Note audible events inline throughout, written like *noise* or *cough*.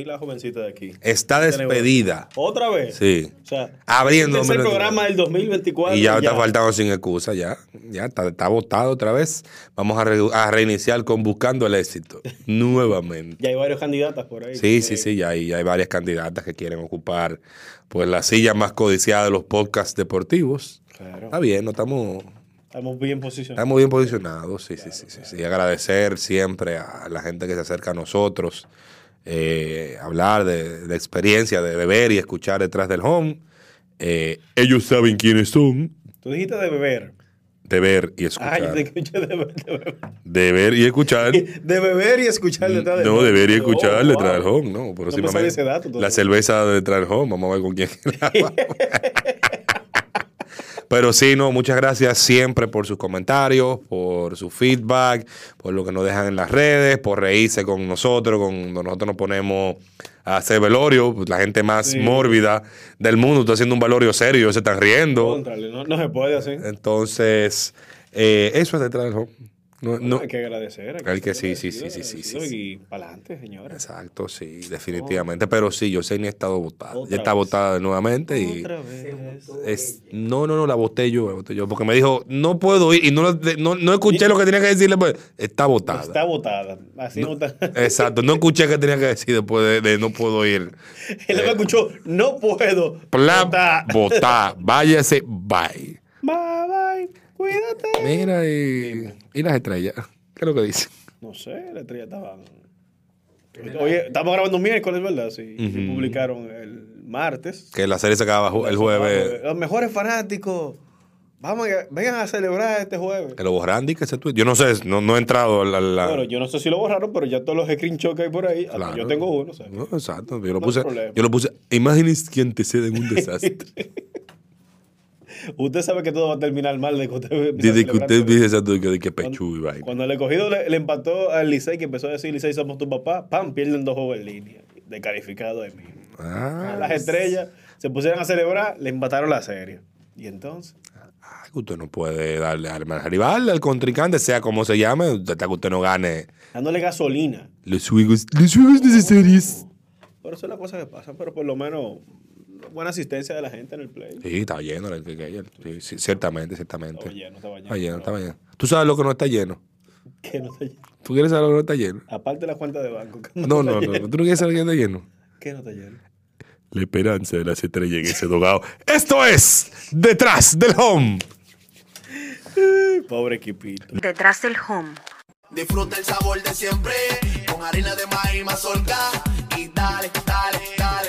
Y la jovencita de aquí. Está despedida. ¿Otra vez? Sí. O sea, Abriendo este es el 2024. programa del 2024. Y ya está faltando sin excusa, ya. Ya está, está votado otra vez. Vamos a, re- a reiniciar con Buscando el Éxito. *laughs* Nuevamente. Ya hay varios candidatas por ahí. Sí, sí, sí, ya hay, ya hay varias candidatas que quieren ocupar pues la silla más codiciada de los podcasts deportivos. Claro. Está bien, no estamos, Estamos bien posicionados. estamos bien posicionados, sí, sí, sí, sí, sí. Agradecer siempre a la gente que se acerca a nosotros, eh, hablar de, de experiencia, de, de ver y escuchar detrás del home. Eh, ellos saben quiénes son, Tú dijiste de beber. de ver y escuchar. yo te escuché de beber. De beber, De ver y escuchar. *laughs* de beber y escuchar detrás del No, home. deber y escuchar Oh, detrás del home, no. No próximamente. me ese dato todavía. la cerveza detrás del home, vamos a ver con quién. *laughs* Pero sí, no, muchas gracias siempre por sus comentarios, por su feedback, por lo que nos dejan en las redes, por reírse con nosotros, cuando nosotros nos ponemos a hacer velorio, pues, la gente más Sí. mórbida del mundo está haciendo un velorio serio, ellos se están riendo. Contrale, no, no se puede así. Entonces, eh, eso es detrás del home. No, no- Hay que agradecer. Hay que ser sí, sí, sí, sí, sí, sí, Y para adelante, señores. Exacto, sí, definitivamente. Pero sí, yo sé ni ha estado votada. Ya está votada nuevamente y Otra vez. es no, no, no, la voté yo, la voté yo, porque me dijo, no puedo ir y no, no, no escuché lo que tenía que decirle, pues está votada. Está votada. Así no, está. *laughs* Exacto, no escuché que tenía que decir después de, de no puedo ir. *laughs* Él me escuchó. No puedo. Plan, votar. votar, *laughs* váyase, bye. Bye, bye. Cuídate. Mira, y, y las estrellas, ¿qué es lo que dice? No sé, la estrella estaban. Oye, estamos grabando miércoles, ¿verdad? Sí. Y publicaron el martes. Que la serie se acaba el jueves. Los mejores fanáticos. Vamos, a- vengan a celebrar este jueves. Que lo borran, di que ese tweet. Yo no sé, no, no he entrado a la. la- Bueno, yo no sé si lo borraron, pero ya todos los screenshots que hay por ahí, Claro. yo tengo uno. o sea, No, exacto. Yo lo No puse. hay problema. Yo lo puse. Imágenes que anteceden un *laughs* desastre. Usted sabe que todo va a terminar mal de que usted *laughs* Desde que usted de que, de pechú y vaina. Cuando el escogido le, le empató al Licey, que empezó a decir Licey somos tu papá, pam, pierden dos juegos en línea, descalificado de mí. Ah, Las estrellas se pusieron a celebrar, le empataron la serie. Y entonces, ay, usted no puede darle al al rival, al contrincante, sea como se llame, hasta que usted no gane dándole gasolina. los juegos, los juegos necesarios. Por eso es la cosa que pasa, pero por lo menos buena asistencia de la gente en el play. Sí, está lleno el ayer. Sí, sí, ciertamente, ciertamente. Estaba lleno, estaba lleno. Está lleno, está lleno. Tú sabes lo que no está lleno. Que no está lleno. ¿Tú quieres saber lo que no está lleno? Aparte de la cuenta de banco. No, no, no. ¿Tú no quieres saber lo que está lleno? ¿Qué no está lleno? La esperanza de las estrellas en ese dogado. Esto es Detrás del Home. Pobre equipito. Detrás del home. Disfruta el sabor de siempre con harina de maíz mazorca y dale, dale, dale,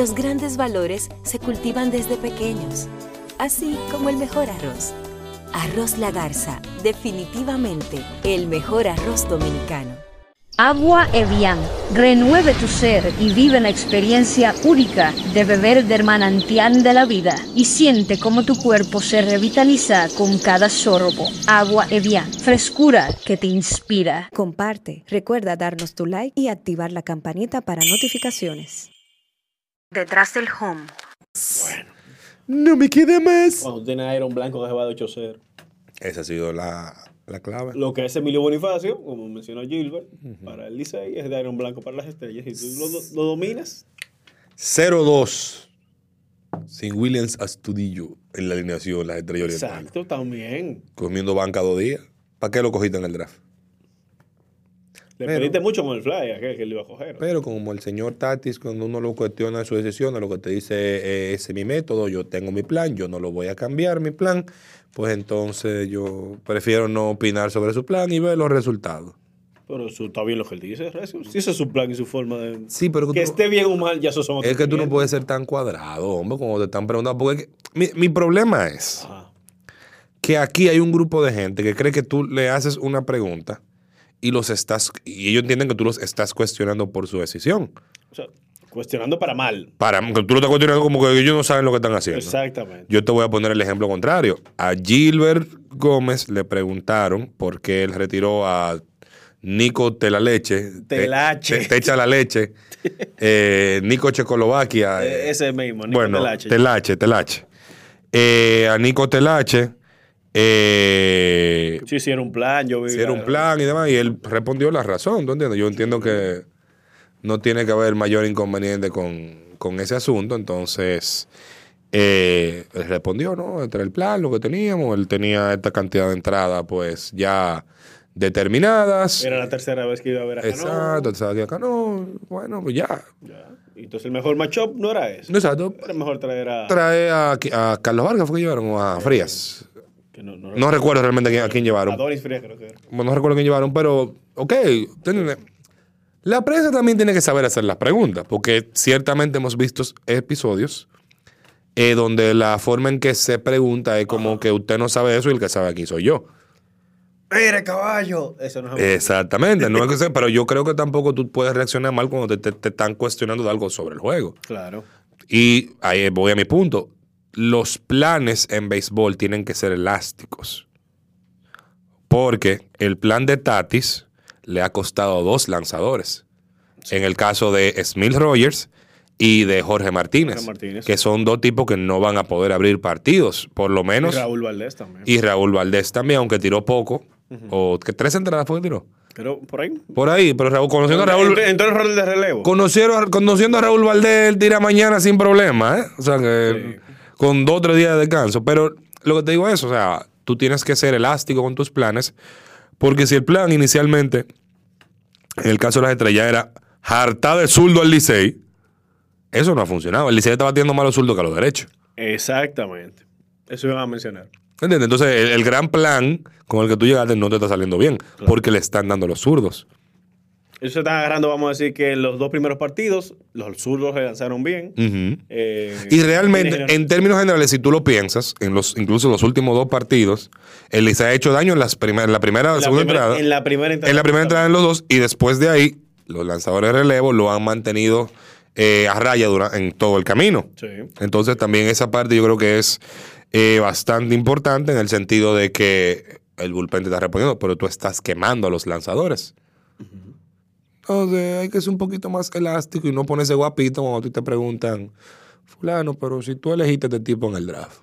Los grandes valores se cultivan desde pequeños, así como el mejor arroz. Arroz La Garza, definitivamente el mejor arroz dominicano. Agua Evian. Renueve tu ser y vive la experiencia única de beber del manantial de la vida y siente cómo tu cuerpo se revitaliza con cada sorbo. Agua Evian. Frescura que te inspira. Comparte, recuerda darnos tu like y activar la campanita para notificaciones. Detrás del home. No me queda más. Cuando a Iron Blanco que se va de 8-0. Esa ha sido la, la clave. Lo que es Emilio Bonifacio, como mencionó Gilbert, para el Licey es de Iron Blanco para las estrellas. Y tú lo, lo dominas, 0-2. Sin Williams Astudillo en la alineación, las estrellas orientales. exacto, también. Comiendo banca dos días. ¿Para qué lo cogiste en el draft? Le Pero- pediste mucho con el fly, aquel que le iba a coger. Pero como el señor Tatis, cuando uno lo cuestiona su decisión, lo que te dice eh, ese es mi método, yo tengo mi plan, yo no lo voy a cambiar mi plan, pues entonces yo prefiero no opinar sobre su plan y ver los resultados. Pero eso está bien lo que él dice. Recio. Si ese es su plan y su forma de. Sí, pero que tú- esté bien o mal, ya eso son Es que tú no 500. puedes ser tan cuadrado, hombre, como te están preguntando. Porque que mi, mi problema es Ajá. que aquí hay un grupo de gente que cree que tú le haces una pregunta y los estás y ellos entienden que tú los estás cuestionando por su decisión. O sea, cuestionando para mal. Para que tú lo estás cuestionando como que ellos no saben lo que están haciendo. Exactamente. Yo te voy a poner el ejemplo contrario. A Gilbert Gómez le preguntaron por qué él retiró a Nico Telaleche. te- Telache. Te, te echa la leche. *laughs* eh, Nico Checoslovaquia. Eh, eh, ese mismo, Nico bueno, Telache. Telache, Telache. Eh, a Nico Telache. Eh, Sí, sí, era un plan. Yo vi. si era un plan y demás, y él respondió la razón, ¿tú entiendes? Yo entiendo que no tiene que haber mayor inconveniente con, con ese asunto, entonces eh, él respondió, ¿no? Era el plan, lo que teníamos, él tenía esta cantidad de entradas pues ya determinadas. Era la tercera vez que iba a ver a Cano. Exacto, que acá no, bueno, pues ya. Ya. Entonces el mejor matchup no era ese. Exacto. Era mejor traer a. Trae a, a Carlos Vargas, ¿fue que llevaron? A Frías. Que no, no, No recuerdo realmente a quién, a quién llevaron. a Donis Frías creo que era. Bueno, no recuerdo quién llevaron, pero, ok. tienen- La prensa también tiene que saber hacer las preguntas, porque ciertamente hemos visto episodios eh, donde la forma en que se pregunta es como que usted no sabe eso y el que sabe aquí soy yo. ¡Mire, caballo! Eso no es Exactamente, no es que sea, pero yo creo que tampoco tú puedes reaccionar mal cuando te, te- te están cuestionando de algo sobre el juego. Claro. Y ahí voy a mi punto. Los planes en béisbol tienen que ser elásticos. Porque el plan de Tatis le ha costado dos lanzadores. En el caso de Smith Rogers y de Jorge Martínez, Jorge Martínez. Que son dos tipos que no van a poder abrir partidos, por lo Y menos. Raúl Valdés también. Y Raúl Valdés también, aunque tiró poco. O que tres entradas fue que tiró. Pero por ahí. Por ahí, pero Raúl, conociendo a Raúl. El rol de relevo. Conocieron, conociendo a Raúl Valdés, él tira mañana sin problema, ¿eh? O sea, que con dos o tres días de descanso. Pero lo que te digo es, o sea, tú tienes que ser elástico con tus planes, porque si el plan inicialmente, en el caso de las estrellas, era hartar de zurdo al Licey, eso no ha funcionado. El Licey estaba teniendo más los zurdos que a los derechos. Exactamente. Eso iban a mencionar. ¿Entiendes? Entonces, el, el gran plan con el que tú llegaste no te está saliendo bien, porque le están dando los zurdos. Ellos se están agarrando, vamos a decir, que en los dos primeros partidos, los zurdos se lanzaron bien. Eh, Y realmente, en términos generales, si tú lo piensas, en los, incluso en los últimos dos partidos, el Licey ha hecho daño en, las primer- en la primera, la segunda primera- entrada. En la primera entrada. en la primera entrada en los dos, y después de ahí, los lanzadores de relevo lo han mantenido eh, a raya dura- en todo el camino. Sí. Entonces, también esa parte yo creo que es eh, bastante importante en el sentido de que el bullpen te está respondiendo, pero tú estás quemando a los lanzadores. Entonces, hay que ser un poquito más elástico y no ponerse guapito cuando a ti te preguntan, fulano, pero si tú elegiste a este tipo en el draft,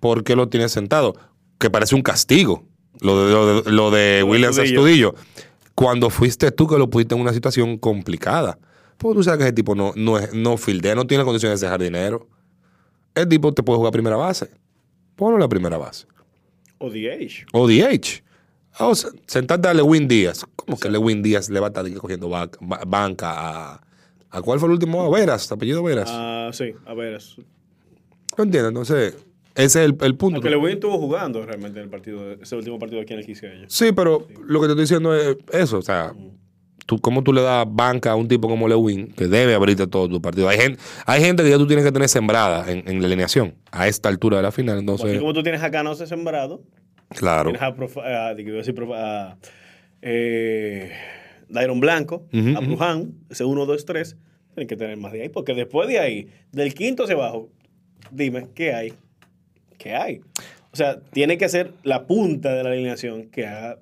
¿por qué lo tienes sentado? Que parece un castigo, lo de, lo de, lo de Williams Astudillo. Astudillo. Cuando fuiste tú que lo pusiste en una situación complicada. Porque tú sabes que ese tipo no, no, es, no fildea, no tiene condiciones de ser jardinero. El tipo te puede jugar primera base. Ponlo en la primera base. O DH. O DH. O sea, sentarte a Lewin Díaz. ¿Cómo que Lewin Díaz le va a estar cogiendo ba- ba- banca a, a cuál fue el último? A Veras, apellido Veras. Ah, sí, a ver. es- ¿No entiendes? Entonces, ese es el, el punto. Aunque Lewin estuvo jugando realmente en el partido, ese último partido aquí en el Quisqueya. Sí, pero lo que te estoy diciendo es eso. O sea, tú, ¿cómo tú le das banca a un tipo como Lewin que debe abrirte todo tu partido? Hay gente, hay gente que ya tú tienes que tener sembrada en, en la alineación a esta altura de la final. Entonces, como tú tienes acá no se sembrado, claro. tienes a, Prof- Prof- eh, Dairon Blanco, a. Bruján, ese 1, 2, 3, tienen que tener más de ahí, porque después de ahí, del quinto hacia abajo, dime, ¿qué hay? ¿Qué hay? O sea, tiene que ser la punta de la alineación que haga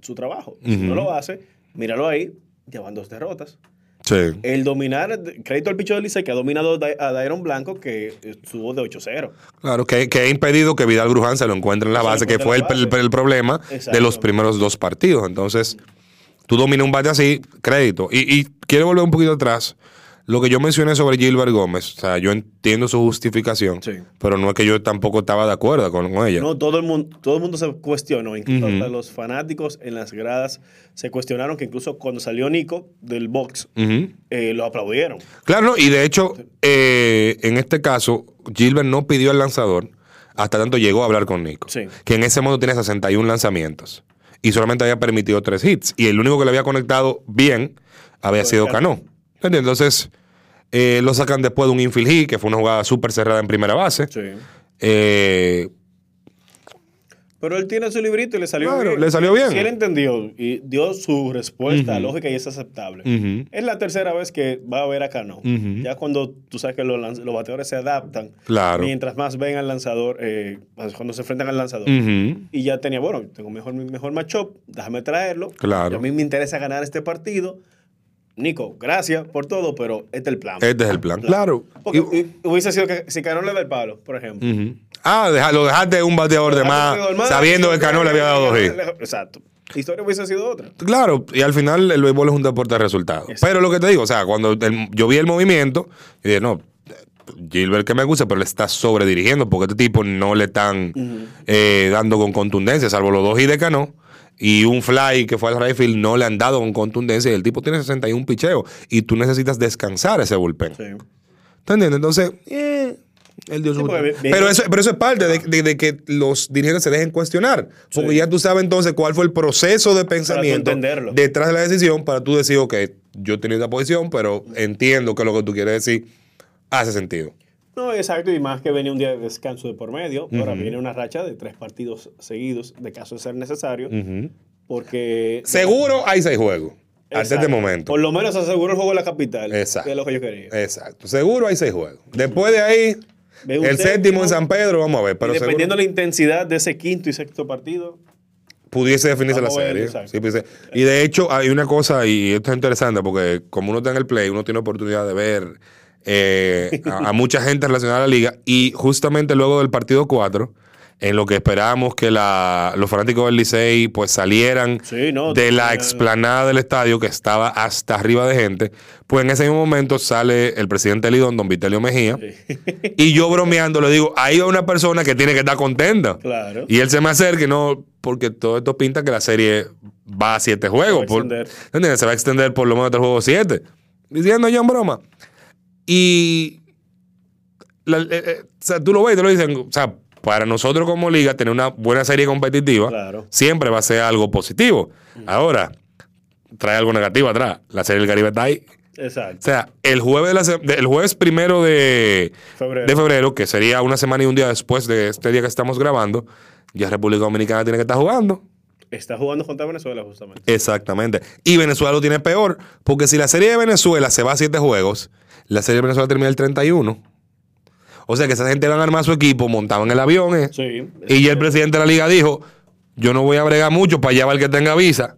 su trabajo. Si no lo hace, míralo ahí, llevan dos derrotas. Sí. El dominar, crédito al picho de Licey que ha dominado a Dairon Blanco, que estuvo de 8-0. Claro, que, que ha impedido que Vidal Bruján se lo encuentre en la base, que fue el, el- problema de los primeros dos partidos. Entonces, tú dominas un bate así, crédito. Y, y quiero volver un poquito atrás. Lo que yo mencioné sobre Gilbert Gómez, o sea, yo entiendo su justificación, Sí. pero no es que yo tampoco estaba de acuerdo con, con ella. No, todo el mundo, todo el mundo se cuestionó, incluso hasta los fanáticos en las gradas se cuestionaron que incluso cuando salió Nico del box, Ujú. eh, lo aplaudieron. Claro, no, y de hecho, eh, en este caso, Gilbert no pidió el lanzador hasta tanto llegó a hablar con Nico. Sí. Que en ese momento tiene 61 lanzamientos y solamente había permitido tres hits. Y el único que le había conectado bien había sido Cano. ¿Entiendes? Entonces, eh, lo sacan después de un infield hit, que fue una jugada súper cerrada en primera base. Sí. Eh, Pero él tiene su librito y le salió Claro, bien. le salió bien. Si él entendió y dio su respuesta lógica y es aceptable. Es la tercera vez que va a ver a Cano. Ya cuando tú sabes que los, bateadores se adaptan, Claro. mientras más ven al lanzador, eh, cuando se enfrentan al lanzador. Y ya tenía, bueno, tengo mejor, mejor matchup, déjame traerlo. Claro. Y a mí me interesa ganar este partido. Nico, gracias por todo, pero este es el plan. Este es el plan. Claro. Porque Y- y- hubiese sido que si Cano le da el palo, por ejemplo. Ah, deja- lo dejaste un bateador de más, sabiendo que Cano le había dado dos hits. Exacto. La historia hubiese sido otra. Claro, y al final el béisbol es un deporte de resultados. Exacto. Pero lo que te digo, o sea, cuando el- yo vi el movimiento, y dije, no, Gilbert que me gusta, pero le está sobredirigiendo porque este tipo no le están eh, dando con contundencia, salvo los dos hits de Cano. Y un fly que fue al field no le han dado con contundencia y el tipo tiene 61 picheos y tú necesitas descansar ese bullpen. Sí. ¿Te entiendes? Entonces, eh, él dio su- Sí, bien- pero, eso, pero eso es parte de, de- de que los dirigentes se dejen cuestionar. Porque Sí. ya tú sabes entonces cuál fue el proceso de pensamiento detrás de la decisión para tú decir, ok, yo tenido esta posición, pero entiendo que lo que tú quieres decir hace sentido. No, exacto, y más que venía un día de descanso de por medio. Ahora viene una racha de tres partidos seguidos, de caso de ser necesario, porque... Seguro hay seis juegos hasta este momento. Por lo menos aseguró el juego de la capital. Exacto. Que es lo que yo quería. Exacto. Seguro hay seis juegos. Después de ahí, el séptimo en San Pedro, vamos a ver. Pero dependiendo seguro de la intensidad de ese quinto y sexto partido, pudiese definirse la ver, serie. exacto. Sí, pudiese. Y de hecho, hay una cosa, y esto es interesante, porque como uno está en el play, uno tiene oportunidad de ver eh, a, a *laughs* mucha gente relacionada a la liga. Y justamente luego del partido 4, en lo que esperábamos que la- los fanáticos del Licey pues salieran Sí, no, de la tenía- explanada del estadio, que estaba hasta arriba de gente, pues en ese mismo momento sale el presidente Lidón, don Vitelio Mejía, y yo bromeando le digo, ahí hay una persona que tiene que estar contenta. Claro. Y él se me acerca y no, porque todo esto pinta que la serie va a siete juegos. por- extender. ¿entiendes? Se va a extender por lo menos hasta el juego siete. Diciendo yo en broma. Y la- eh, eh, o sea, tú lo ves y te lo dicen, o sea, para nosotros como liga tener una buena serie competitiva Claro. siempre va a ser algo positivo. Ahora, trae algo negativo atrás. La serie del Caribe está ahí. O Exacto. sea, el jueves, de la el jueves primero de Febrero. de febrero, que sería una semana y un día después de este día que estamos grabando, ya República Dominicana tiene que estar jugando. Está jugando contra Venezuela justamente. Exactamente. Y Venezuela lo tiene peor, porque si la serie de Venezuela se va a siete juegos, la serie de Venezuela termina el 31. O sea que esa gente van a armar su equipo, montaban el avión, eh, Sí. y ya el presidente de la liga dijo, yo no voy a bregar mucho para allá va el que tenga visa.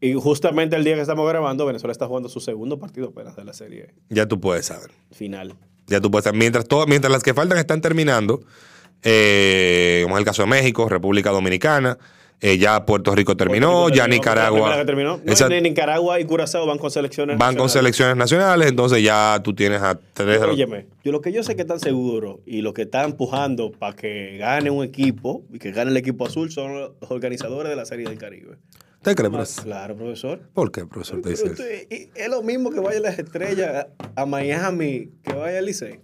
Y justamente el día que estamos grabando, Venezuela está jugando su segundo partido apenas de la serie Ya tú puedes saber. final. Ya tú puedes saber. Mientras, todo, mientras las que faltan están terminando, eh, como es el caso de México, República Dominicana, eh, ya Puerto Rico terminó, Puerto Rico ya Nicaragua. terminó. No, ni Nicaragua y Curazao van con selecciones. van con selecciones nacionales, entonces ya tú tienes a tres. Óyeme, yo lo que yo sé que están seguros y lo que está empujando para que gane un equipo y que gane el equipo azul son los organizadores de la Serie del Caribe. ¿Te crees, Más profesor? claro, profesor. ¿Por qué, profesor? Te dice es lo mismo que vaya las estrellas a, a Miami que vaya al Licey.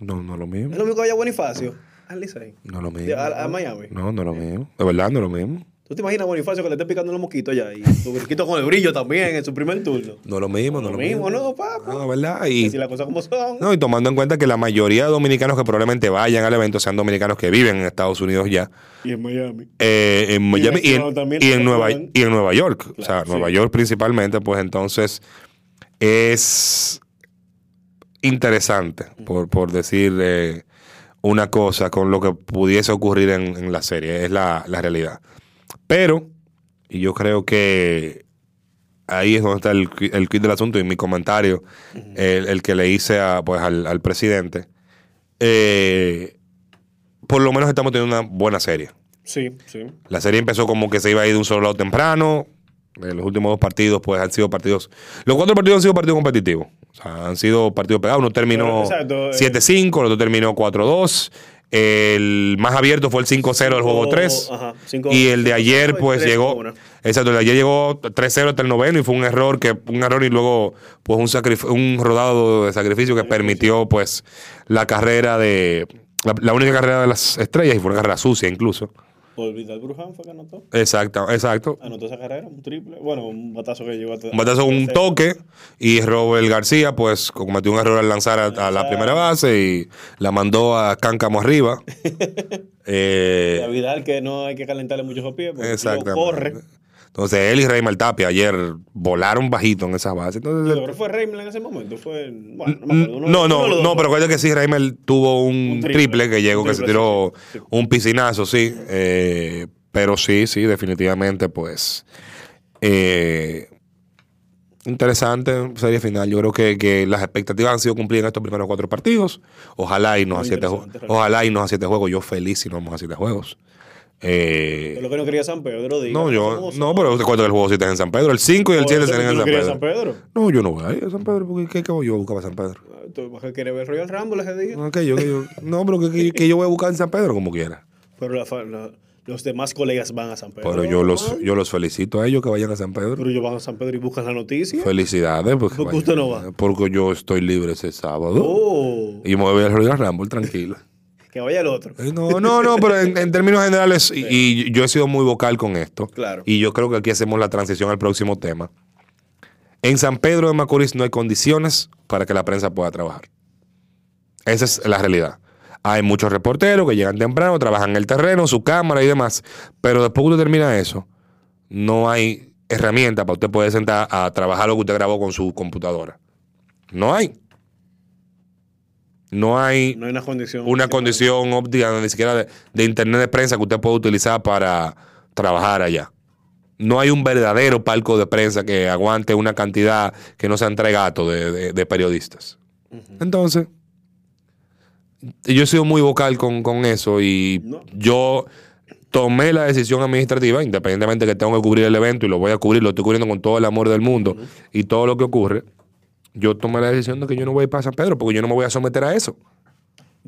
No, no es lo Es mismo. lo mismo que vaya Bonifacio al Licey. No es lo mismo. A, a Miami. No, no es lo mismo. De verdad, no es lo mismo. ¿Tú te imaginas a Bonifacio que le esté picando los mosquitos ya? Y su brinquito con el brillo también en su primer turno. No es lo mismo, no Lo lo mismo. mismo, ¿no, papá? No, ¿verdad? Y, Así las cosas como son. no, y tomando en cuenta que la mayoría de dominicanos que probablemente vayan al evento sean dominicanos que viven en Estados Unidos ya. Y en Miami. eh, en Miami y, en, y en ¿te Nueva, y en Nueva York. o sea, Nueva. York principalmente, pues entonces es interesante, por, por decir eh, una cosa, con lo que pudiese ocurrir en, en la serie. Es la, la realidad. Pero, y yo creo que ahí es donde está el, el kit del asunto y mi comentario, el, el que le hice a, pues, al, al presidente. eh, por lo menos estamos teniendo una buena serie. Sí, sí. La serie empezó como que se iba a ir de un solo lado temprano. Eh, los últimos dos partidos, pues han sido partidos. Los cuatro partidos han sido partidos competitivos. O sea, han sido partidos pegados. Uno terminó Exacto, eh. 7-5, el otro terminó 4-2. El más abierto fue el 5-0 del juego 3. ajá, cinco- y el de ayer, pues tres llegó. Exacto, el de ayer llegó 3-0 hasta el noveno y fue un error que un error y luego pues un un rodado de sacrificio que permitió pues la carrera de la, la única carrera de las estrellas y fue una carrera sucia incluso. Por Vidal Bruján fue que anotó. Exacto, exacto. Anotó esa carrera, un triple. Bueno, un batazo que llegó a. Un batazo con un toque y Robert García pues cometió un error al lanzar a, a la primera base y la mandó a cáncamo arriba. *laughs* A Eh, Vidal que no hay que calentarle mucho los pies porque exactamente. corre. Entonces él y Raymar Tapia ayer volaron bajito en esa base. Entonces, que fue Raymond en ese momento. Fue. Bueno, no me acuerdo. Uno- No, no, pero acuérdate que sí, Reimer tuvo un, Un triple, triple, que llegó, que se tiró sí, un piscinazo, sí. eh, pero sí, sí, definitivamente, pues. eh, interesante serie final. Yo creo que, que las expectativas han sido cumplidas en estos primeros cuatro partidos. Ojalá y nos a Muy siete, ju- interesante, realmente. ojalá y nos a siete juegos. Yo feliz si nos vamos a siete juegos. Eh, lo que no quería San Pedro. diga. no, yo, no, pero usted cuenta que el juego 7 es en San Pedro. El 5 y el Por 7 eso serán tú en San Pedro. San Pedro. No, yo no voy a ir a San Pedro porque ¿qué, qué voy yo a buscar para San Pedro? Ah, Tú vas a querer ver Royal Rumble ese día. No, que yo, que yo- no, pero que, que- yo voy a buscar en San Pedro como quiera. Pero la la- los demás colegas van a San Pedro. Pero yo los, yo los felicito a ellos que vayan a San Pedro. Pero ellos van a San Pedro y buscan la noticia. Felicidades. Porque, ¿Por qué usted no va? Porque yo estoy libre ese sábado. Oh, Y me voy a Royal Rumble tranquilo. Que vaya el otro. Eh, No, no, no, pero en, en términos generales, y, y yo he sido muy vocal con esto. Claro. Y yo creo que aquí hacemos la transición al próximo tema. En San Pedro de Macorís no hay condiciones para que la prensa pueda trabajar. Esa es la realidad. Hay muchos reporteros que llegan temprano, trabajan en el terreno, su cámara y demás. Pero después que usted termina eso, no hay herramienta para usted poder sentar a trabajar lo que usted grabó con su computadora. No hay. No hay No hay una condición. una condición óptica, ni siquiera de, de internet de prensa que usted pueda utilizar para trabajar allá. No hay un verdadero palco de prensa que aguante una cantidad que no sea entregato de, de- de periodistas. Entonces, yo he sido muy vocal con, con eso y No. yo tomé la decisión administrativa, independientemente que tengo que cubrir el evento y lo voy a cubrir, lo estoy cubriendo con todo el amor del mundo y todo lo que ocurre. Yo tomé la decisión de que yo no voy a ir para San Pedro porque yo no me voy a someter a eso.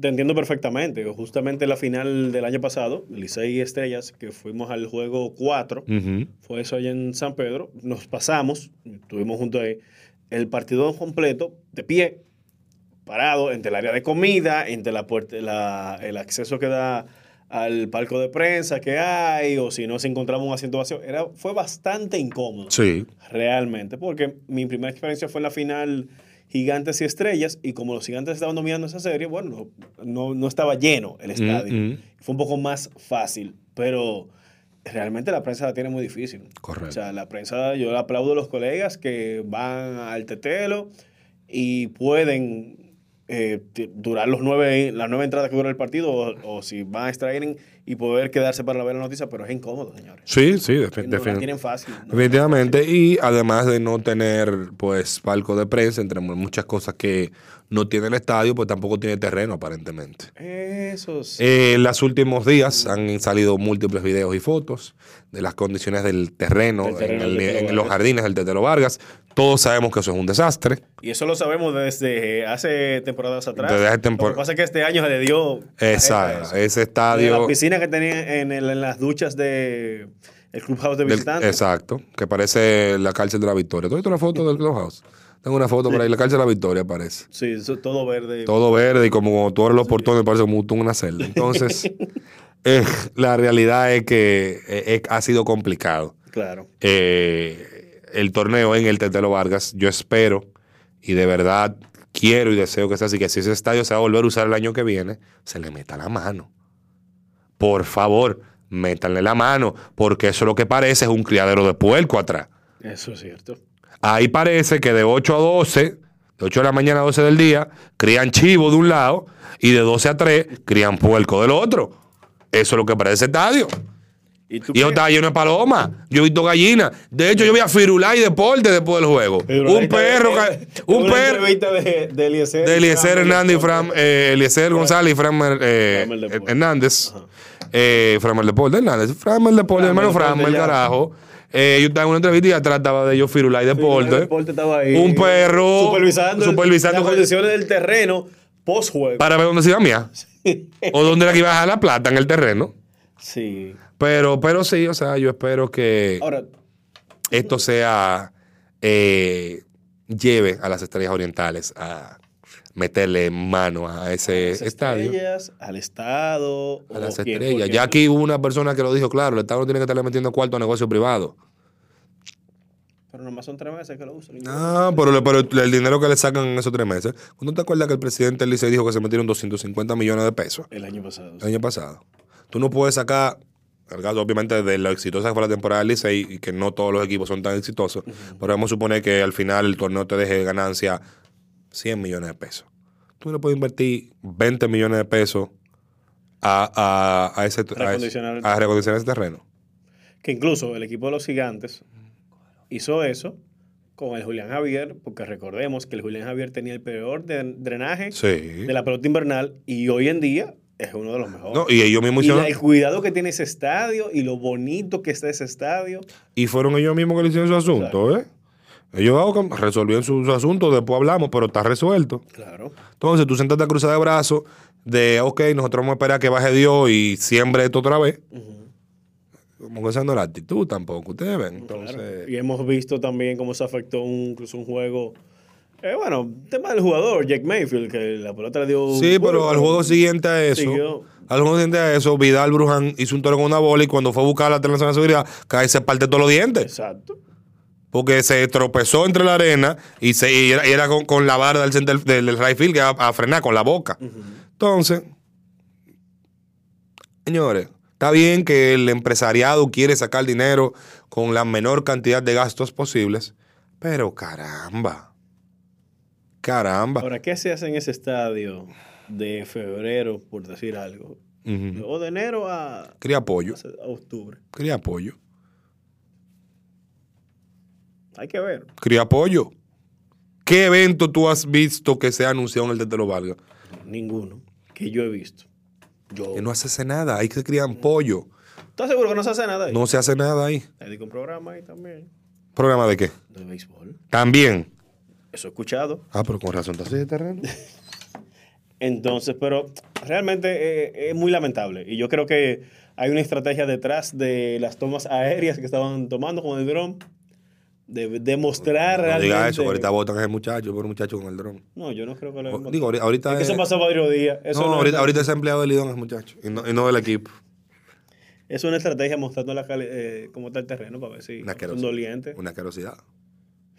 Te entiendo perfectamente. Justamente la final del año pasado, Licey y Estrellas, que fuimos al juego 4, Ujú. fue eso allá en San Pedro. Nos pasamos, estuvimos juntos ahí, el partido completo, de pie, parado, entre el área de comida, entre la puerta, la- el acceso que da al palco de prensa que hay, o si no se encontraba un asiento vacío. Era, fue bastante incómodo. Sí. Realmente, porque mi primera experiencia fue en la final Gigantes y Estrellas, y como los Gigantes estaban dominando esa serie, bueno, no, no estaba lleno el estadio. Mm, mm. Fue un poco más fácil, pero realmente la prensa la tiene muy difícil. Correcto. O sea, la prensa, yo le aplaudo a los colegas que van al tetelo y pueden eh, durar los nueve, las nueve entradas que dura el partido, o, o si van a extra inning y poder quedarse para ver la noticia, pero es incómodo, señores. Sí, sí, defi- No tienen fácil. ¿no? definitivamente. Y además de no tener, pues, palco de prensa, entre mu- muchas cosas que no tiene el estadio, pues tampoco tiene terreno, aparentemente. Eso sí. Eh, en los últimos días han salido múltiples videos y fotos de las condiciones del terreno, en, el- en los jardines del Tetelo Vargas. Todos sabemos que eso es un desastre. Y eso lo sabemos desde hace temporadas atrás. Desde hace tempor- Lo que pasa es que este año se le dio. Eso. ese estadio. La piscina que tenía en, el- en las duchas de el clubhouse de del- visitantes. exacto, que parece la cárcel de la Victoria. ¿Tú has visto la foto del Clubhouse? Tengo una foto por ahí, la cárcel de la Victoria parece. Sí, eso, todo verde. todo verde y como cuando tú abres los portones parece como tú en una celda. Entonces, *laughs* eh, la realidad es que eh, eh, ha sido complicado. Claro. Eh, el torneo en el Tetelo Vargas, yo espero y de verdad quiero y deseo que sea así, que si ese estadio se va a volver a usar el año que viene, se le meta la mano. Por favor, métanle la mano, porque eso lo que parece es un criadero de puerco atrás. Eso es cierto. Ahí parece que de 8 a 12, de 8 de la mañana a 12 del día, crían chivo de un lado y de 12 a 3 crían puerco del otro. Eso es lo que parece ese estadio. ¿Y tú Y yo estaba lleno de palomas. Yo he visto gallinas. De hecho, yo vi a Firulay Deporte después del juego. Un perro, ca- un una perro entrevista de, de Eliezer. de Eliezer Hernández y Fran, eh, Eliezer González y Fran eh. Hernández. Eh, Framel Deporte Hernández. Framel Deporte, hermano Framel, ya. carajo. Eh, yo estaba en una entrevista y atrás estaba de ellos Firulai Deporte. El deporte estaba ahí. Un perro Supervisando, supervisando las condiciones del terreno post juego. Para ver dónde se iba mía. o dónde era que iba a dejar la plata en el terreno. Sí. Pero, pero sí, o sea, yo espero que Ahora, esto sea. eh, lleve a las estrellas orientales a meterle mano a ese las estadio. estrellas, al Estado. A las quién, estrellas. Ya aquí hubo una persona que lo dijo claro: el Estado no tiene que estarle metiendo cuarto a negocio privado. Pero nomás son tres meses que lo usan. Ah, pero, pero el dinero que le sacan en esos tres meses. ¿Cuándo te acuerdas que el presidente Licey dijo que se metieron 250 millones de pesos El año pasado. el año pasado? Tú no puedes sacar, el caso obviamente de lo exitosa que fue la temporada del Licey y que no todos los equipos son tan exitosos, pero vamos a suponer que al final el torneo te deje ganancia 100 millones de pesos. Tú le puedes invertir 20 millones de pesos a, a, a ese, a, ese- Recondicionar a recondicionar ese terreno. Que incluso el equipo de los gigantes hizo eso con el Julián Javier, porque recordemos que el Julián Javier tenía el peor de- drenaje Sí. de la pelota invernal y hoy en día es uno de los mejores. No, y ellos mismos y hicieron- el cuidado que tiene ese estadio y lo bonito que está ese estadio. Y fueron ellos mismos que le hicieron su asunto, ¿eh? Ellos resolvieron su, su asunto, después hablamos, pero está resuelto. Claro. Entonces tú sentas a cruzar de brazos de, ok, nosotros vamos a esperar que baje Dios y siembre esto otra vez. Como que esa no es la actitud tampoco, ustedes ven. Entonces, Claro. Y hemos visto también cómo se afectó un, incluso un juego. Eh, bueno, tema del jugador, Jack Mayfield, que la pelota le dio. sí, pero al juego siguiente a eso, Siguió. al juego siguiente a eso, Vidal Bruján hizo un toro con una bola y cuando fue a buscar la tercera de seguridad, cae se parte todos los dientes. Exacto. Porque se tropezó entre la arena y, se, y era, y era con, con la barra del, center, del, del right field que iba a, frenar con la boca. Entonces, señores, está bien que el empresariado quiere sacar dinero con la menor cantidad de gastos posibles, pero caramba. Caramba. Ahora, ¿qué se hace en ese estadio de febrero, por decir algo? Ujú. O de enero a, Cría pollo. a octubre. Cría pollo. Hay que ver. Cría pollo. ¿Qué evento tú has visto que se ha anunciado en el Tetelo Vargas? Ninguno que yo he visto. Yo. Que no se hace nada. Ahí se crían pollo. ¿Estás seguro que no se hace nada ahí? No se hace nada ahí. Hay un programa ahí también. ¿Programa de qué? De béisbol. También. Eso he escuchado. Ah, pero con razón está así de terreno. *laughs* Entonces, pero realmente eh, es muy lamentable. Y yo creo que hay una estrategia detrás de las tomas aéreas que estaban tomando con el dron. De demostrar No realmente. diga eso, ahorita votan a ese muchacho, por un muchacho con el dron. No, yo no creo que lo O- Digo, ahorita, Es que eso es- pasó varios días. Eso no, no, ahorita, es, ahorita es empleado del Lidón ese muchacho y no, y no del equipo. es una estrategia mostrando la eh, cómo está el terreno para ver si Una son dolientes. Una asquerosidad.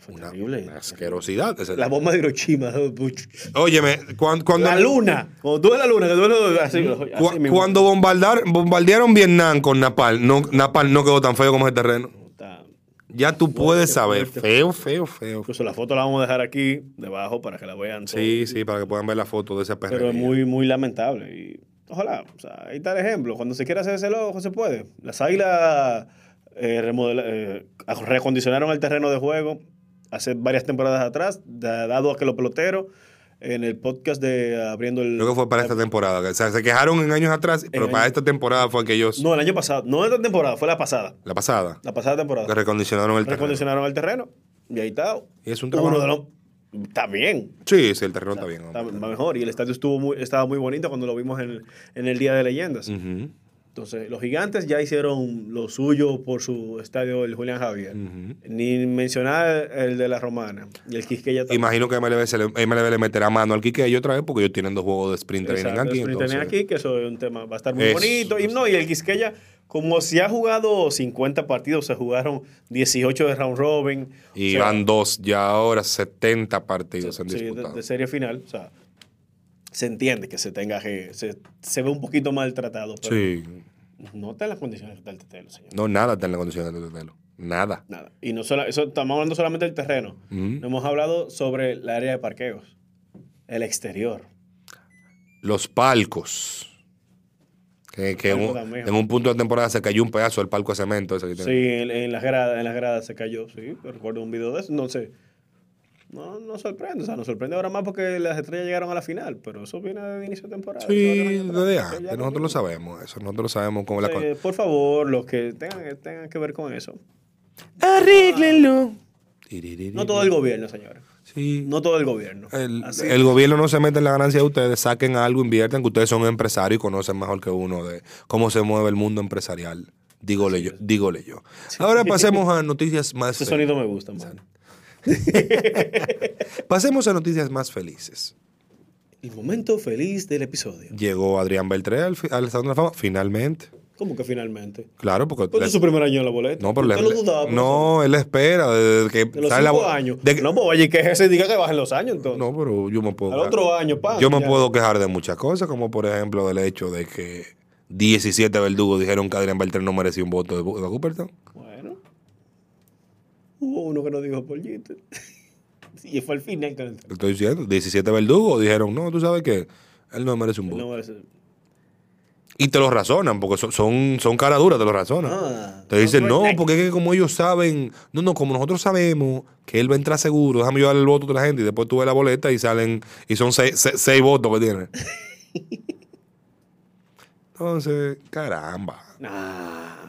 Fue Una, terrible. una asquerosidad. La bomba de Hiroshima. *laughs* Óyeme, cuan- cuando, La luna. Cuando tú ves la luna, que tú ves lo- así, cu- así mismo. cuando bombardar, bombardearon Vietnam con Napal, no, Napal no quedó tan feo como ese terreno. Ya tú puedes saber. Feo, feo, feo. Incluso la foto la vamos a dejar aquí debajo para que la vean. todos. Sí, sí, para que puedan ver la foto de ese perro. Pero es muy, muy lamentable. Y ojalá, o sea, ahí está el ejemplo. Cuando se quiera hacer ese logo, se puede. Las águilas eh, eh, recondicionaron el terreno de juego hace varias temporadas atrás, da- dado a que los peloteros en el podcast de abriendo el. Creo que fue para esta temporada. O sea, se quejaron en años atrás, pero para esta temporada fue que ellos. No, el año pasado. No esta temporada, fue la pasada. La pasada. La pasada temporada. Que recondicionaron el terreno. Recondicionaron el terreno. Y ahí está. Y es un Uno trabajo. de los- Está bien. Sí, sí, el terreno está bien. Está hombre. va mejor. Y el estadio estuvo muy, estaba muy bonito cuando lo vimos en el, en el Día de Leyendas. Ujú, Entonces, los gigantes ya hicieron lo suyo por su estadio, el Julián Javier. Ni mencionar el de la Romana y el Quisqueya también. Imagino que MLB, se le, MLB le meterá mano al Quique otra vez porque ellos tienen dos juegos de sprint training Exacto, aquí. sprint entonces- training aquí, que eso es un tema, va a estar muy bonito. Y no, y el Quisqueya, como si ha jugado 50 partidos, se jugaron 18 de round robin. Y o sea, van dos, ya ahora 70 partidos se han sí, de, de serie final. O sea, se entiende que se tenga que. Se, se ve un poquito maltratado, pero Sí. no está en las condiciones del tetelo, señor. No, nada está en la condición del tetelo. Nada. Nada. Y no solo, eso, estamos hablando solamente del terreno. No hemos hablado sobre el área de parqueos, el exterior. Los palcos. Que, que en, un, también. en un punto de temporada se cayó un pedazo del palco de cemento. Ese que. Sí, en, en las gradas, en las gradas se cayó, sí. Recuerdo un video de eso. No sé. No, no sorprende. O sea, nos sorprende ahora más porque las estrellas llegaron a la final. Pero eso viene de inicio de temporada. Sí, desde antes. Nosotros lo sabemos. Eso nosotros lo sabemos cómo la Eh, por favor, los que tengan, tengan que ver con eso, Arréglenlo. No todo el gobierno, señores. Sí. No todo el gobierno. El, Así. el gobierno no se mete en la ganancia de ustedes, saquen algo, inviertan, que ustedes son empresarios y conocen mejor que uno de cómo se mueve el mundo empresarial. Dígole yo, dígole yo. Ahora *laughs* pasemos a noticias más Ese sonido me gusta, man. *laughs* pasemos a noticias más felices. El momento feliz del episodio. Llegó Adrián Beltré al, fi- al Salón de la Fama, finalmente. ¿Cómo que finalmente? Claro, porque le- es su primer año en la boleta. no, pero ¿Usted le- lo dudaba, no, él espera desde que De los sale la cinco bo- años. de que- no, pues oye, que ese diga que bajen los años entonces. No, pero yo me puedo. Al otro año, pa, Yo me ya. puedo quejar de muchas cosas, como por ejemplo del hecho de que 17 verdugos dijeron que Adrián Beltrán no merecía un voto de, Bu- de Cooperstown. Hubo uno que no dijo pollito. *laughs* y fue al final que lo entró. Te estoy diciendo, 17 verdugos dijeron, no, tú sabes que él no merece un voto. No merece- Y te lo razonan, porque son, son, son cara duras, te lo razonan. Ah, te dicen, no, no, no, porque es que como ellos saben, no, no, como nosotros sabemos que él va a entrar seguro, déjame yo darle el voto a la gente y después tú ves la boleta y salen, y son seis, seis- seis votos que tiene. *laughs* Entonces, caramba. Nah.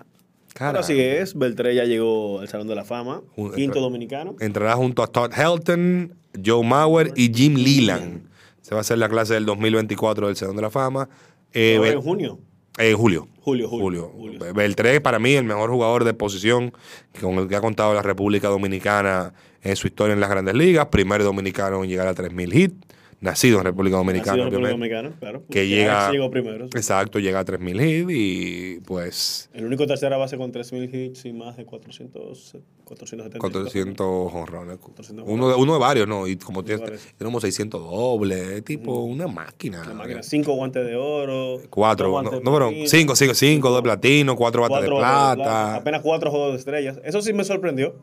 Caramba. Ahora sí es, Beltré ya llegó al Salón de la Fama, quinto dominicano. Entrará junto a Todd Helton, Joe Mauer y Jim Leland. Se va a hacer la clase del 2024 del Salón de la Fama. Eh, en junio. en julio. Julio, julio, julio. Beltré, para mí, el mejor jugador de posición con el que ha contado la República Dominicana en su historia en las grandes ligas. Primer dominicano en llegar a 3.000 hits. Nacido en República Dominicana, Nacido en República. Dominicana, claro. Que Porque llega- llegó primero. sí. Exacto, llega a 3.000 hits y pues El único tercera base con 3.000 hits y más de 400, 470. 400 honrones. 400 Uno de, uno de varios, ¿no? Y como tiene, como 600 dobles, tipo una máquina. La máquina. Cinco guantes de oro. Cuatro, no, de no, pero cinco, cinco, cinco, dos de platino, cuatro de cuatro guantes de plata. Apenas cuatro juegos de estrellas. Eso sí me sorprendió.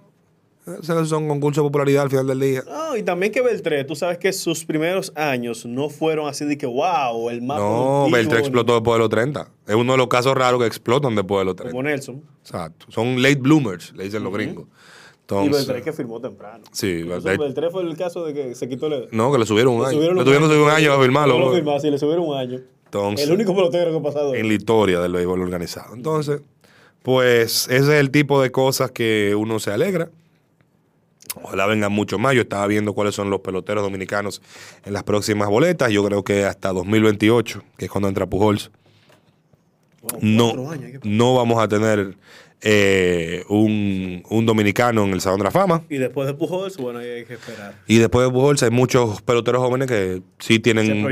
Esos son concursos de popularidad al final del día. No, y también que Beltré, tú sabes que sus primeros años no fueron así de que, wow, el más No, Beltré explotó después de los 30. Es uno de los casos raros que explotan después de los 30. Como Nelson. Exacto. Son late bloomers, le dicen los gringos. y Beltré que firmó temprano. Sí, Beltré- Beltré fue el caso de que se quitó el... no, que le subieron un le año. subieron Le tuvieron que subir un año a firmarlo. No lo firmó, sí, le subieron un año. Entonces, el único pelotero que ha pasado. en la historia del béisbol organizado. Entonces, pues ese es el tipo de cosas que uno se alegra. Ojalá vengan mucho más. Yo estaba viendo cuáles son los peloteros dominicanos en las próximas boletas. Yo creo que hasta 2028, que es cuando entra Pujols, Wow, no, cuatro años, ¿qué- no vamos a tener eh, un, un dominicano en el Salón de la Fama. Y después de Pujols, bueno, ahí hay que esperar. Y después de Pujols hay muchos peloteros jóvenes que sí tienen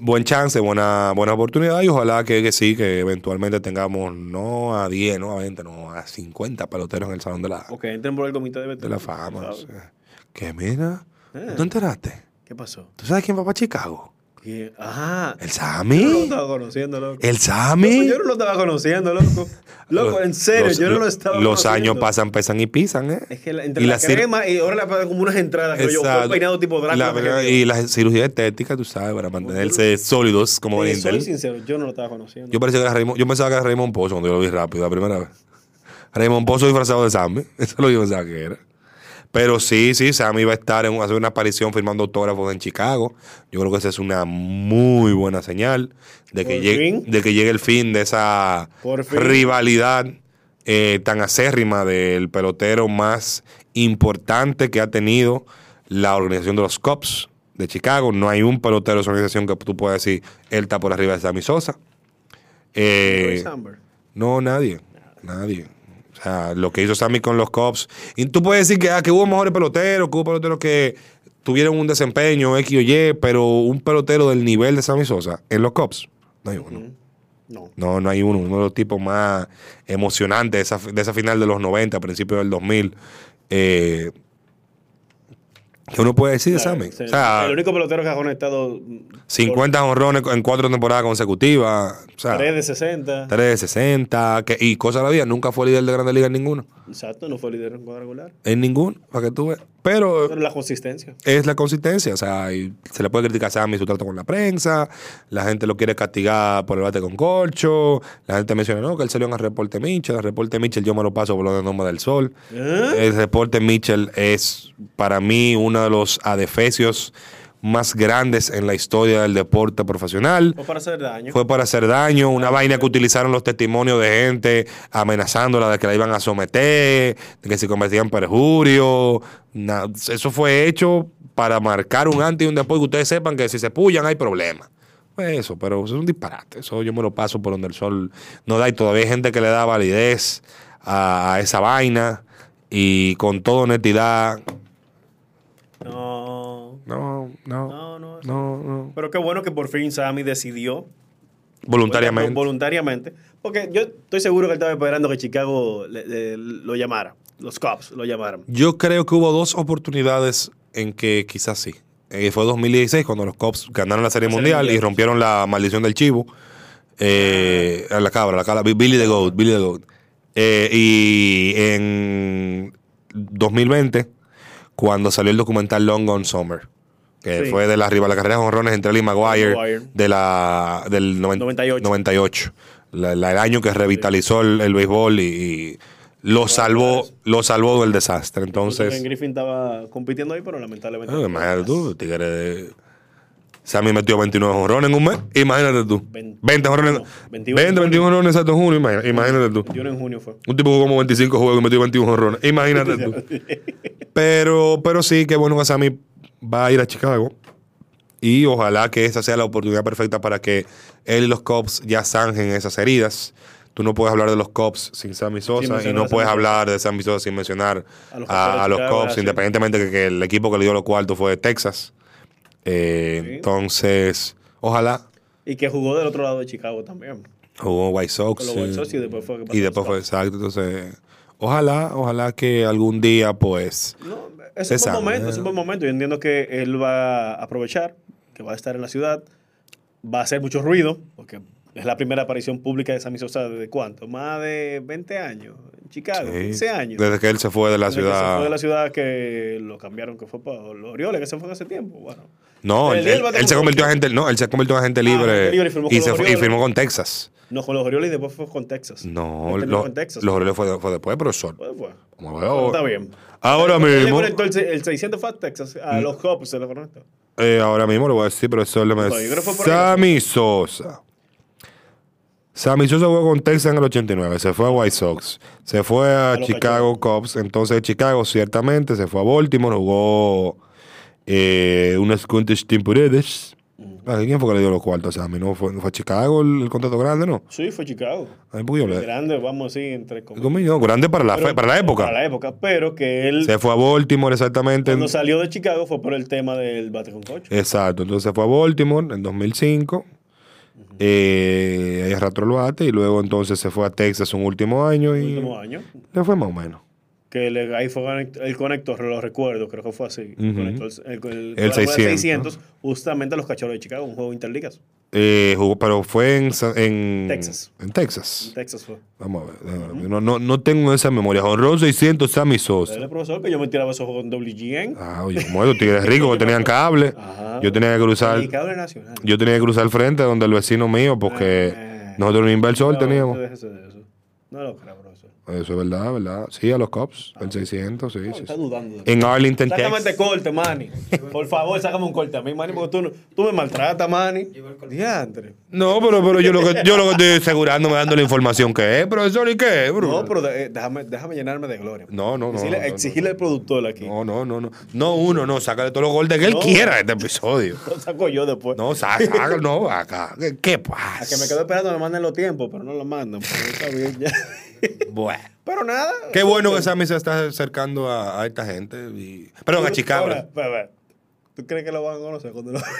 buen chance, buena, buena oportunidad y ojalá que, que sí, que eventualmente tengamos no a 10, no a 20, no a 50 peloteros en el Salón de la, O que entren por el comité de de la. Fama. ¿sabes? o sea, que mira, Eh. ¿tú enteraste? ¿Qué pasó? ¿Tú sabes quién va para Chicago? Ajá. ¿El Yo no lo estaba conociendo, loco. ¿El *laughs* Loco, Sammy? Yo no lo estaba conociendo, loco. Loco, en serio, Los- yo no lo estaba Los conociendo. años pasan, pesan y pisan, ¿eh? Es que la- entre Y la, la crema y ahora le ponen como unas entradas. que yo, fue Exacto. peinado tipo Drácula. La- y la cirugía estética, tú sabes, para mantenerse sólidos como Sí, soy sincero, yo no lo estaba conociendo. Yo, parecía que era Raymond- yo pensaba que era Raymond Pozo cuando yo lo vi rápido la primera vez. Raymond Pozo disfrazado de Sammy. *laughs* Eso es lo que yo pensaba que era. Pero sí, sí, Sammy va a estar en hacer una aparición firmando autógrafos en Chicago. Yo creo que esa es una muy buena señal de que, llegue, de que llegue el fin de esa rivalidad eh, tan acérrima del pelotero más importante que ha tenido la organización de los Cubs de Chicago. No hay un pelotero de esa organización que tú puedas decir, él está por arriba de Sammy Sosa. Eh, no, nadie. Nadie. O sea, lo que hizo Sammy con los Cubs. Y tú puedes decir que, ah, que hubo mejores peloteros, que hubo peloteros que tuvieron un desempeño X o Y, pero un pelotero del nivel de Sammy Sosa en los Cubs, no hay uno. No. No, no hay uno. Uno de los tipos más emocionantes de esa, de esa final de los 90, principios del 2000. Eh, ¿Qué uno puede decir de Claro, Sammy? sí. O sea, el único pelotero que ha conectado 50 honrones en cuatro temporadas consecutivas. O sea, 3 de 60. 3 de 60. Que, y cosa de la vida, nunca fue líder de Grandes Ligas en ninguno. Exacto, no fue líder en cuadrangular. En ninguno, para que tú veas. Pero Pero la consistencia. es la consistencia. O sea, y se le puede criticar a Sammy su trato con la prensa. La gente lo quiere castigar por el bate con corcho. La gente menciona, no, que él salió en el reporte Mitchell. El reporte Mitchell yo me lo paso por lo de nombre del sol. ¿Eh? El reporte Mitchell es para mí uno de los adefesios más grandes en la historia del deporte profesional. Fue para hacer daño. Fue para hacer daño, una vaina que utilizaron los testimonios de gente amenazándola de que la iban a someter, de que se convertía en perjurio. Eso fue hecho para marcar un antes y un después, que ustedes sepan que si se pullan hay problemas. Pues eso, pero eso es un disparate. Eso yo me lo paso por donde el sol no da y todavía hay gente que le da validez a esa vaina y con toda honestidad, No. No, no, No, no. no, no. Pero qué bueno que por fin Sammy decidió voluntariamente. voluntariamente. Porque yo estoy seguro que él estaba esperando que Chicago le- le- lo llamara. Los cops lo llamaran. Yo creo que hubo dos oportunidades en que quizás sí. Eh, fue 2016 cuando los Cops ganaron la Serie La Serie Mundial y rompieron la maldición del chivo. Eh, a la cabra, la cabra, Billy the Goat, Billy the Goat. Eh, y en 2020, cuando salió el documental Long Gone Summer, que Sí. fue de la rival, la carrera de honrones entre él y Maguire, Maguire. de la, del noven- 98. 98. La- la- el año que revitalizó el, el béisbol y, y lo salvó, lo salvó del desastre. Entonces, Griffin estaba compitiendo ahí, pero lamentablemente. Ah, imagínate tú, tigre de... Sammy metió 29 jonrones en un mes. Imagínate tú. Vein- 20 jonrones. no, 21 20, 21 jonrones exacto en junio. Imagínate, imagínate tú. Yo en junio fue. Un tipo jugó como 25 juegos y metió 21 jonrones. Imagínate *laughs* tú. Pero, pero sí, qué bueno que Sammy va a ir a Chicago. Y ojalá que esa sea la oportunidad perfecta para que él y los Cubs ya zanjen esas heridas. Tú no puedes hablar de los Cubs sin Sammy Sosa y no puedes hablar de Sammy Sosa sin mencionar A los a, a los Chicago, Cubs, sí. independientemente de que el equipo que le dio los cuartos fue de Texas. Eh, Sí. Entonces, ojalá Y que jugó del otro lado de Chicago también. jugó White Sox. White Sox y después fue que pasó y después fue exacto. Entonces, ojalá, ojalá que algún día, pues. No, es un buen momento, ¿eh? es un buen momento. Yo entiendo que él va a aprovechar, que va a estar en la ciudad, va a hacer mucho ruido, porque es la primera aparición pública de Sammy Sosa desde cuánto, más de 20 años, en Chicago, sí, 15 años. Desde que él se fue de la Desde que se ciudad. fue de la ciudad que lo cambiaron, que fue para los Orioles, que se fue hace tiempo. Bueno, No, él, se con convirtió en agente, no, él se convirtió en agente libre, agente libre y firmó con y, se los fue- y Orioles. firmó con Texas. no con los Orioles y después fue con Texas. No, lo- con Texas. los Orioles fue, fue después, profesor. Pues fue. Está bien. Ahora Él mismo, el, el 600 fue a Texas, a los Cubs se lo conectó. eh, ahora mismo le voy a decir, profesor, le. Sammy Sosa. Sammy Sosa jugó con Texas en el 89, se fue a White Sox, se fue a, Chicago Cubs, entonces Chicago ciertamente se fue a Baltimore, jugó eh, unas cuantas temporadas. Ah, ¿Quién fue que le dio los cuartos a Sammy? ¿No fue, a Chicago el, el contrato grande, no? Sí, fue Chicago. Ay, le- Grande, vamos así, entre comillas. Grande para la, Pero- fe- para la época. Para la época, pero que él, Se fue a Baltimore exactamente. en- cuando salió de Chicago, fue por el tema del bate con coche. Exacto, entonces se fue a Baltimore en 2005. Eh, ahí arrastró el bate y luego entonces se fue a Texas un último año y último año. le fue más o menos. Que le, ahí fue el conector, lo recuerdo, creo que fue así. Ujú. Conectó el, el, el, El programa de 600. justamente a los cachorros de Chicago, un juego interligas. Eh, jugó, pero fue en, en Texas. En Texas. En Texas fue. Vamos a ver. No, no, no tengo esa memoria. Honrón 600 Sammy Sosa. Dale, profesor, que yo me tiraba esos juegos en WGN. Ah, oye, como esos tigres ricos que tenían *laughs* cable. Ajá. Yo tenía que cruzar. Y cable nacional. Yo tenía que cruzar el frente donde el vecino mío porque Ah. nosotros en inversor No, teníamos. No lo creo. Eso es verdad, ¿verdad? Sí, a los Cops, el 600, sí, sí. Está sí. dudando. En Arlington, Sácame Texas. este corte, Manny. Por favor, sácame un corte a mí, Manny, porque tú, no- tú me maltratas, Manny. Diantre. No, pero, pero yo, lo que, yo lo que estoy asegurándome dando la información que es, profesor, ¿y qué, bro? No, pero eh, déjame, déjame llenarme de gloria. No, no, no, Decirle- no, no, exigirle al productor aquí. No, no, no, no. No uno, no, sácale todos los golpes que él No. quiera de este episodio. *laughs* Lo saco yo después. No, sá- sácalo, no, acá. ¿Qué, qué A pasa? que me quedo esperando me manden los tiempos, pero no lo mandan. porque está bien ya. Bueno. Pero nada. Qué bueno que Sammy se está acercando a, a esta gente. Y... Perdón, a Chicago. Ahora. ¿Tú crees que lo van a conocer cuando lo *laughs*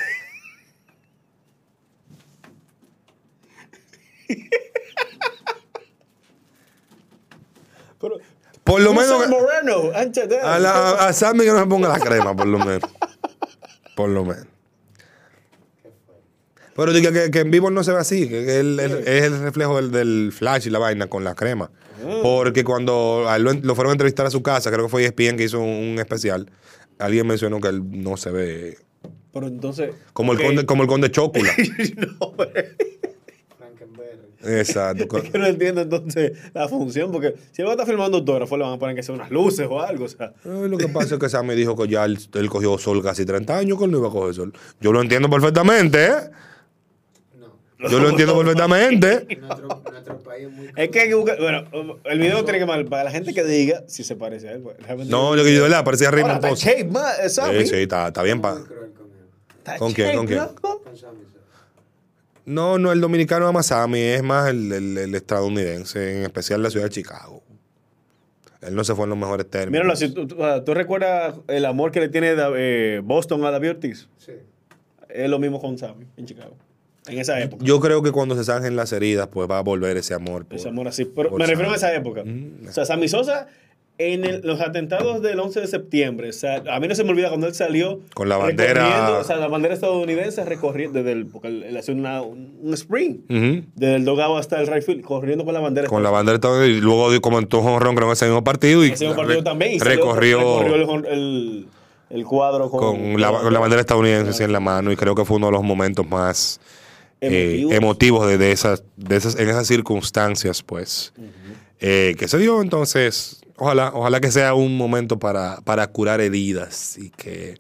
Pero, Por lo menos que- Moreno, a, la- a Sammy que no se ponga la crema, por lo menos. Por lo menos. Pero diga que, que en vivo no se ve así, que, él- es el reflejo del, del flash y la vaina con la crema. Porque cuando lo, lo fueron a entrevistar a su casa, creo que fue ESPN que hizo un, especial, alguien mencionó que él no se ve Pero entonces. como el conde, como el conde Chocula. *laughs* No, Exacto. Es que no entiendo entonces la función, porque si él va a estar filmando autógrafo, le van a poner que sea unas luces o algo. O sea, Eh, Lo que pasa es que Sammy dijo que ya él, él cogió sol casi 30 años, que él no iba a coger sol. Yo lo entiendo perfectamente, ¿eh? Yo lo entiendo perfectamente. Nuestro, nuestro país es muy... es que hay que buscar. Bueno, el video tiene que mal para la gente que diga si se parece a él. pues, No, yo que de verdad parecía Raymond Post. Eh. Sí, sí, está, está bien. pa- con él. Está ¿Con quién, con quién? No, no, el dominicano ama a Sammy, es más el, el- el estadounidense, en especial la ciudad de Chicago. Él no se fue en los mejores términos. Míralo así. ¿tú, tú, ah, ¿tú recuerdas el amor que le tiene eh, Boston a David Ortiz? Sí. Es lo mismo con Sammy en Chicago. En esa época. Yo creo que cuando se zanjen las heridas, pues va a volver ese amor. por- Ese amor así. Pero me refiero a esa época. Mm. O sea, Sammy Sosa, en el- los atentados del 11 de septiembre, o sea, a mí no se me olvida cuando él salió. Con la bandera- O sea, la bandera estadounidense recorriendo, desde el, porque él, hacía un, un sprint. Desde el dogado hasta el right field, corriendo con la bandera. Con la bandera estadounidense, y luego comentó jonrón con ese mismo partido y Ese mismo partido también. y salió- recorrió, recorrió el, el- el cuadro con, con, la, con la bandera estadounidense en la mano y creo que fue uno de los momentos más eh, Emotivos. de, de esas, de esas, en esas circunstancias, pues, eh, que se dio. Entonces, ojalá, ojalá que sea un momento para, para curar heridas y que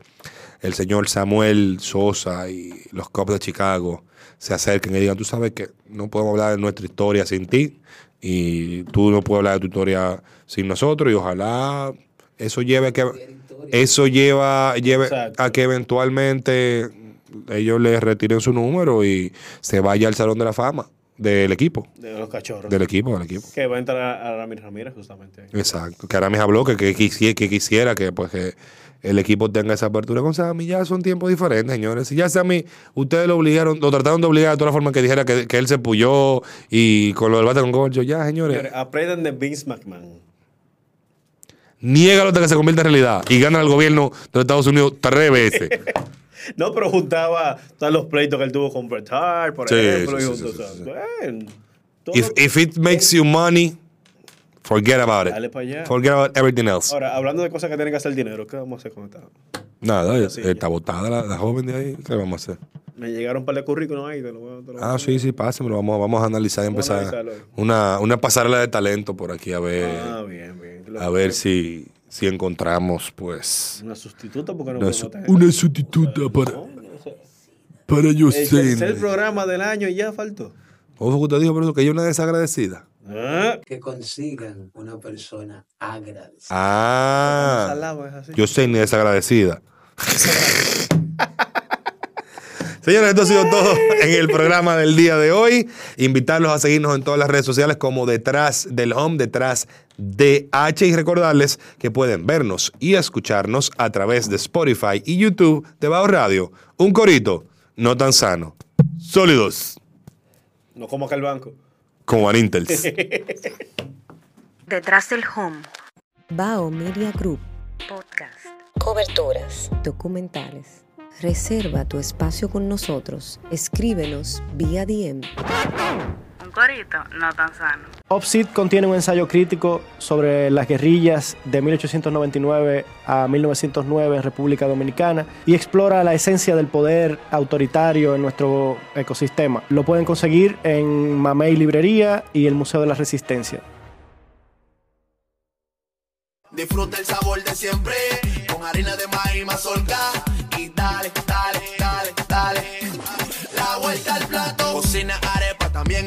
el señor Samuel Sosa y los Cubs de Chicago se acerquen y digan, tú sabes que no podemos hablar de nuestra historia sin ti y tú no puedes hablar de tu historia sin nosotros y ojalá eso lleve a que eso lleva, lleve Exacto. a que eventualmente ellos le retiren su número y se vaya al salón de la fama del equipo, De los cachorros. del equipo, del equipo. Que va a entrar a, a Ramírez justamente. Exacto. Que me habló que, que, quisiera, que quisiera que pues que el equipo tenga esa apertura con Sammy. Ya son tiempos diferentes, señores. Si ya Sammy, ustedes lo obligaron, lo trataron de obligar de toda la forma que dijera que, que él se puyó y con lo del bate con Gorcho. Ya, señores. Señores, Aprendan de Vince McMahon. Niégalo hasta que se convierta en realidad y gana el gobierno de los Estados Unidos tres veces. *laughs* *laughs* No, pero juntaba todos los pleitos que él tuvo con Bret Hart, por ejemplo. y if, if it makes you money, forget about it. Dale pa' allá. Forget about everything else. Ahora, hablando de cosas que tienen que hacer dinero, ¿qué vamos a hacer con esta? Nada, sí, está botada la, la joven de ahí. ¿Qué vamos a hacer? Me llegaron un par de currículos ahí. Te lo voy te lo voy Ah, sí, sí, pásemelo. Vamos, vamos a analizar y a empezar una, una pasarela de talento por aquí a ver, Ah, bien, bien. A ver si, si encontramos, pues, Una sustituta porque no una, su- una sustituta para, para El tercer Yosel. programa del año y ya faltó. Ojo que usted dijo, por eso que es una desagradecida. Ah, Que consigan una persona agradecida. Ah, yo sé ni desagradecida. *laughs* Señores, esto ha sido todo en el programa del día de hoy. Invitarlos a seguirnos en todas las redes sociales como detrás del home, detrás de H y recordarles que pueden vernos y escucharnos a través de Spotify y YouTube de Bajo Radio. Un corito no tan sano. Sólidos No como acá el banco. como Anintels. *laughs* Detrás del home. Bao Media Group. Podcast. Coberturas. Documentales. Reserva tu espacio con nosotros. Escríbenos vía DM. Un corito no tan sano. Opsit contiene un ensayo crítico sobre las guerrillas de 1899 a 1909 en República Dominicana y explora la esencia del poder autoritario en nuestro ecosistema. Lo pueden conseguir en Mamey Librería y el Museo de la Resistencia. Disfruta el sabor de siempre con harina de maíz mazorca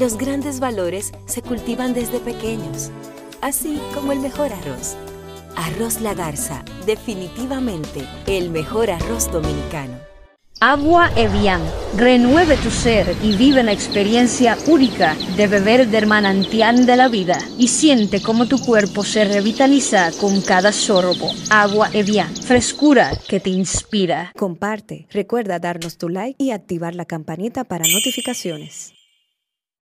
Los grandes valores se cultivan desde pequeños, así como el mejor arroz. Arroz La Garza, definitivamente el mejor arroz dominicano. Agua Evian. Renueve tu ser y vive la experiencia única de beber del manantial de la vida y siente cómo tu cuerpo se revitaliza con cada sorbo. Agua Evian. Frescura que te inspira. Comparte, recuerda darnos tu like y activar la campanita para notificaciones.